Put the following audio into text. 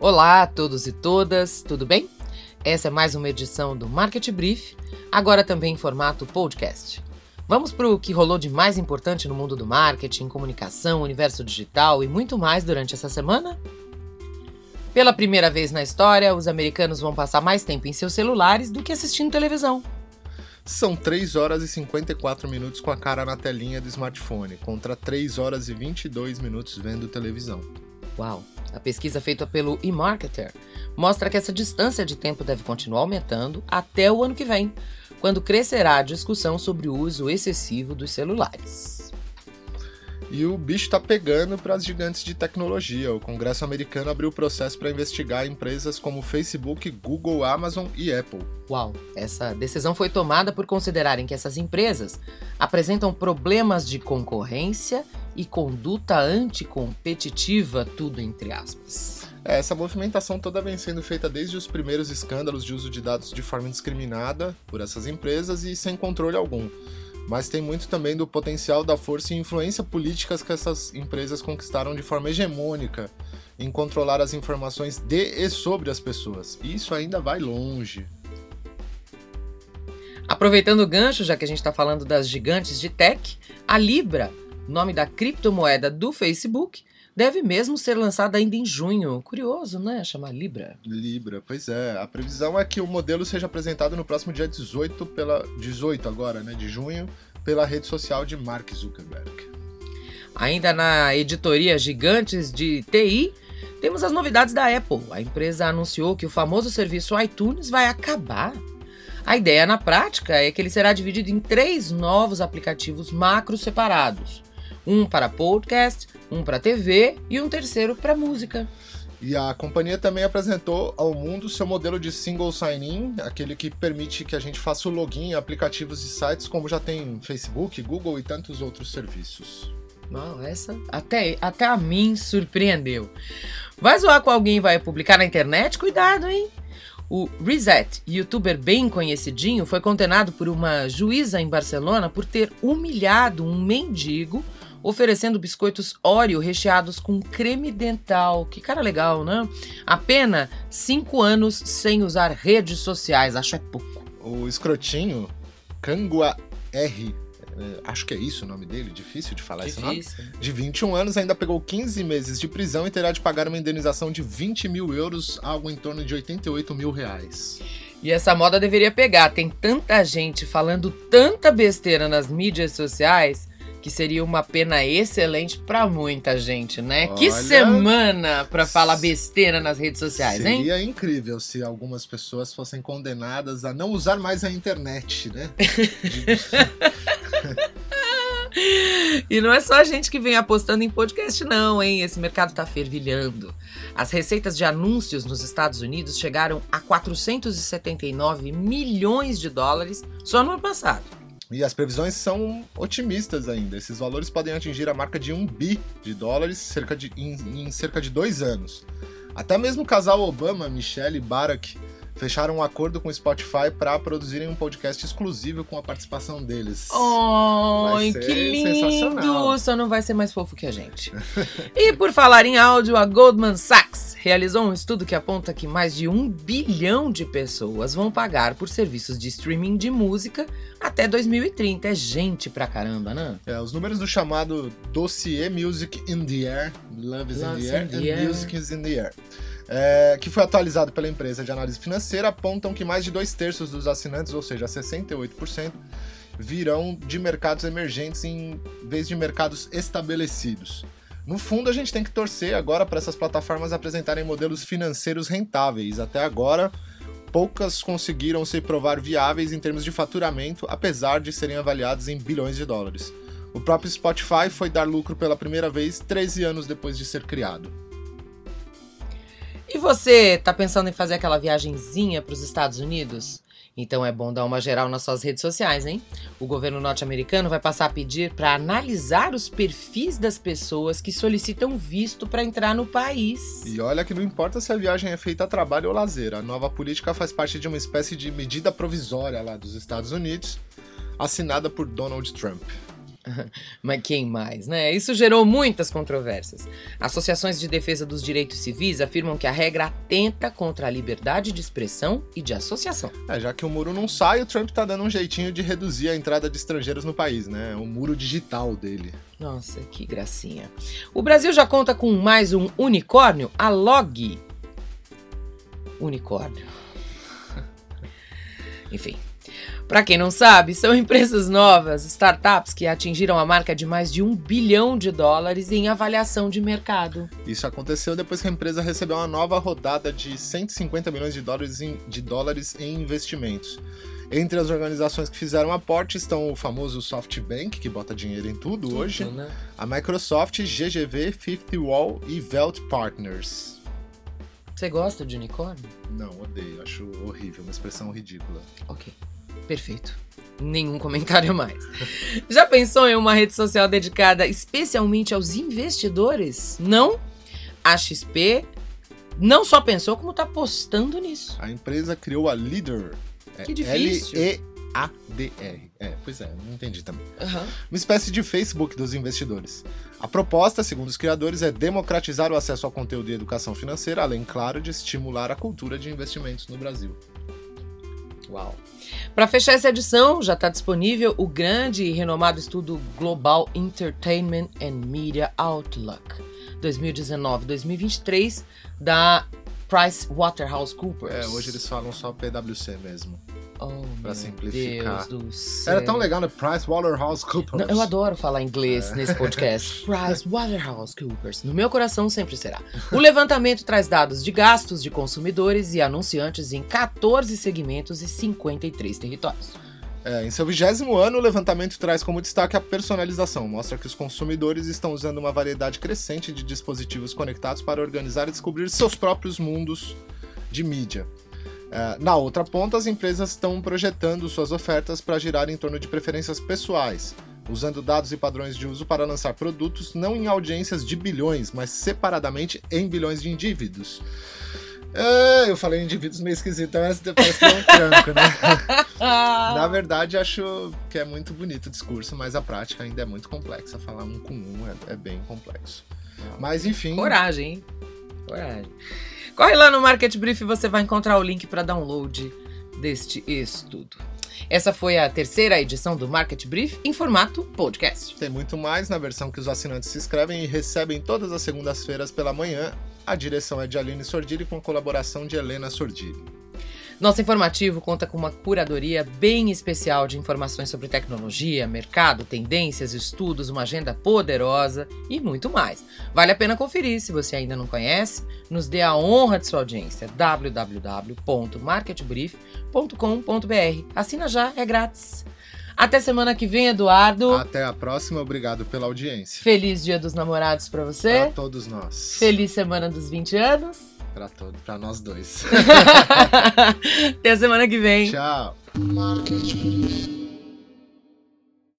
Olá a todos e todas, tudo bem? Essa é mais uma edição do Market Brief, agora também em formato podcast. Vamos para o que rolou de mais importante no mundo do marketing, comunicação, universo digital e muito mais durante essa semana? Pela primeira vez na história, os americanos vão passar mais tempo em seus celulares do que assistindo televisão. São 3 horas e 54 minutos com a cara na telinha do smartphone, contra 3 horas e 22 minutos vendo televisão. Uau! A pesquisa feita pelo eMarketer mostra que essa distância de tempo deve continuar aumentando até o ano que vem, quando crescerá a discussão sobre o uso excessivo dos celulares. E o bicho está pegando para as gigantes de tecnologia. O Congresso americano abriu processo para investigar empresas como Facebook, Google, Amazon e Apple. Uau! Essa decisão foi tomada por considerarem que essas empresas apresentam problemas de concorrência e conduta anticompetitiva, tudo entre aspas. Essa movimentação toda vem sendo feita desde os primeiros escândalos de uso de dados de forma indiscriminada por essas empresas e sem controle algum mas tem muito também do potencial da força e influência políticas que essas empresas conquistaram de forma hegemônica em controlar as informações de e sobre as pessoas. E isso ainda vai longe. Aproveitando o gancho, já que a gente está falando das gigantes de tech, a Libra, nome da criptomoeda do Facebook, deve mesmo ser lançada ainda em junho. Curioso, né? Chamar Libra. Libra, pois é. A previsão é que o modelo seja apresentado no próximo dia 18 pela 18 agora, né, de junho, pela rede social de Mark Zuckerberg. Ainda na editoria Gigantes de TI, temos as novidades da Apple. A empresa anunciou que o famoso serviço iTunes vai acabar. A ideia na prática é que ele será dividido em três novos aplicativos macros separados: um para podcast, um para TV e um terceiro para música. E a companhia também apresentou ao mundo seu modelo de single sign-in, aquele que permite que a gente faça o login em aplicativos e sites como já tem Facebook, Google e tantos outros serviços. Não, essa até, até a mim surpreendeu. Vai zoar com alguém vai publicar na internet? Cuidado, hein? O Reset, youtuber bem conhecidinho, foi condenado por uma juíza em Barcelona por ter humilhado um mendigo oferecendo biscoitos Oreo recheados com creme dental. Que cara legal, né? A pena, 5 anos sem usar redes sociais. Acho é pouco. O escrotinho, Kangua R, é, acho que é isso o nome dele, difícil de falar Difícil. esse nome. De 21 anos, ainda pegou 15 meses de prisão e terá de pagar uma indenização de 20 mil euros, algo em torno de 88 mil reais. E essa moda deveria pegar. Tem tanta gente falando tanta besteira nas mídias sociais que seria uma pena excelente para muita gente, né? Olha, que semana para falar besteira nas redes sociais, Seria hein? Seria incrível se algumas pessoas fossem condenadas a não usar mais a internet, né? E não é só a gente que vem apostando em podcast, não, hein? Esse mercado tá fervilhando. As receitas de anúncios nos Estados Unidos chegaram a 479 milhões de dólares só no ano passado. E as previsões são otimistas ainda. Esses valores podem atingir a marca de 1 bi de dólares cerca de, em, em cerca de dois anos. Até mesmo o casal Obama, Michelle e Barack, fecharam um acordo com o Spotify para produzirem um podcast exclusivo com a participação deles. Oh, que lindo! Só não vai ser mais fofo que a gente. e por falar em áudio, a Goldman Sachs realizou um estudo que aponta que mais de um bilhão de pessoas vão pagar por serviços de streaming de música até 2030. É gente pra caramba, né? É, os números do chamado dossiê Music in the Air, Love is Love in the Air, in the and air. Music is in the Air é, que foi atualizado pela empresa de análise financeira, apontam que mais de dois terços dos assinantes, ou seja, 68%, virão de mercados emergentes em vez de mercados estabelecidos. No fundo, a gente tem que torcer agora para essas plataformas apresentarem modelos financeiros rentáveis. Até agora, poucas conseguiram se provar viáveis em termos de faturamento, apesar de serem avaliados em bilhões de dólares. O próprio Spotify foi dar lucro pela primeira vez 13 anos depois de ser criado. E você tá pensando em fazer aquela viagenzinha para os Estados Unidos? Então é bom dar uma geral nas suas redes sociais, hein? O governo norte-americano vai passar a pedir para analisar os perfis das pessoas que solicitam visto para entrar no país. E olha que não importa se a viagem é feita a trabalho ou lazer, a nova política faz parte de uma espécie de medida provisória lá dos Estados Unidos, assinada por Donald Trump. Mas quem mais, né? Isso gerou muitas controvérsias. Associações de defesa dos direitos civis afirmam que a regra atenta contra a liberdade de expressão e de associação. É, já que o muro não sai, o Trump tá dando um jeitinho de reduzir a entrada de estrangeiros no país, né? O muro digital dele. Nossa, que gracinha. O Brasil já conta com mais um unicórnio, a Log. Unicórnio. Enfim, para quem não sabe, são empresas novas, startups que atingiram a marca de mais de um bilhão de dólares em avaliação de mercado. Isso aconteceu depois que a empresa recebeu uma nova rodada de 150 milhões de dólares em, de dólares em investimentos. Entre as organizações que fizeram aporte estão o famoso SoftBank, que bota dinheiro em tudo, tudo hoje, né? a Microsoft, GGV, Fifth Wall e Velt Partners. Você gosta de unicórnio? Não, odeio. Acho horrível, uma expressão ridícula. Ok. Perfeito. Nenhum comentário mais. Já pensou em uma rede social dedicada especialmente aos investidores? Não? A XP não só pensou, como está postando nisso. A empresa criou a Leader. É que difícil. L-E-A-D-R. É, pois é, não entendi também. Uhum. Uma espécie de Facebook dos investidores. A proposta, segundo os criadores, é democratizar o acesso ao conteúdo e educação financeira, além, claro, de estimular a cultura de investimentos no Brasil. Uau! Para fechar essa edição, já está disponível o grande e renomado estudo Global Entertainment and Media Outlook 2019-2023 da Price Waterhouse Coopers. É, hoje eles falam só PwC mesmo. Oh, pra simplificar. Deus do céu. Era tão legal, né? Price Waterhouse Coopers. Não, eu adoro falar inglês é. nesse podcast. Price Waterhouse Coopers. No meu coração sempre será. O levantamento traz dados de gastos de consumidores e anunciantes em 14 segmentos e 53 territórios. É, em seu vigésimo ano, o levantamento traz como destaque a personalização. Mostra que os consumidores estão usando uma variedade crescente de dispositivos conectados para organizar e descobrir seus próprios mundos de mídia. É, na outra ponta, as empresas estão projetando suas ofertas para girar em torno de preferências pessoais, usando dados e padrões de uso para lançar produtos não em audiências de bilhões, mas separadamente em bilhões de indivíduos. É, eu falei indivíduos meio esquisito, mas depois tem um tranco, né? Na verdade, acho que é muito bonito o discurso, mas a prática ainda é muito complexa. Falar um com um é, é bem complexo. Mas enfim. Coragem, hein? Coragem. Corre lá no Market Brief e você vai encontrar o link para download deste estudo. Essa foi a terceira edição do Market Brief em formato podcast. Tem muito mais na versão que os assinantes se inscrevem e recebem todas as segundas-feiras pela manhã. A direção é de Aline Sordilli com a colaboração de Helena Sordilli. Nosso informativo conta com uma curadoria bem especial de informações sobre tecnologia, mercado, tendências, estudos, uma agenda poderosa e muito mais. Vale a pena conferir. Se você ainda não conhece, nos dê a honra de sua audiência. www.marketbrief.com.br. Assina já, é grátis. Até semana que vem, Eduardo. Até a próxima, obrigado pela audiência. Feliz Dia dos Namorados para você. Para todos nós. Feliz Semana dos 20 anos. Pra todos, pra nós dois. Até a semana que vem. Tchau.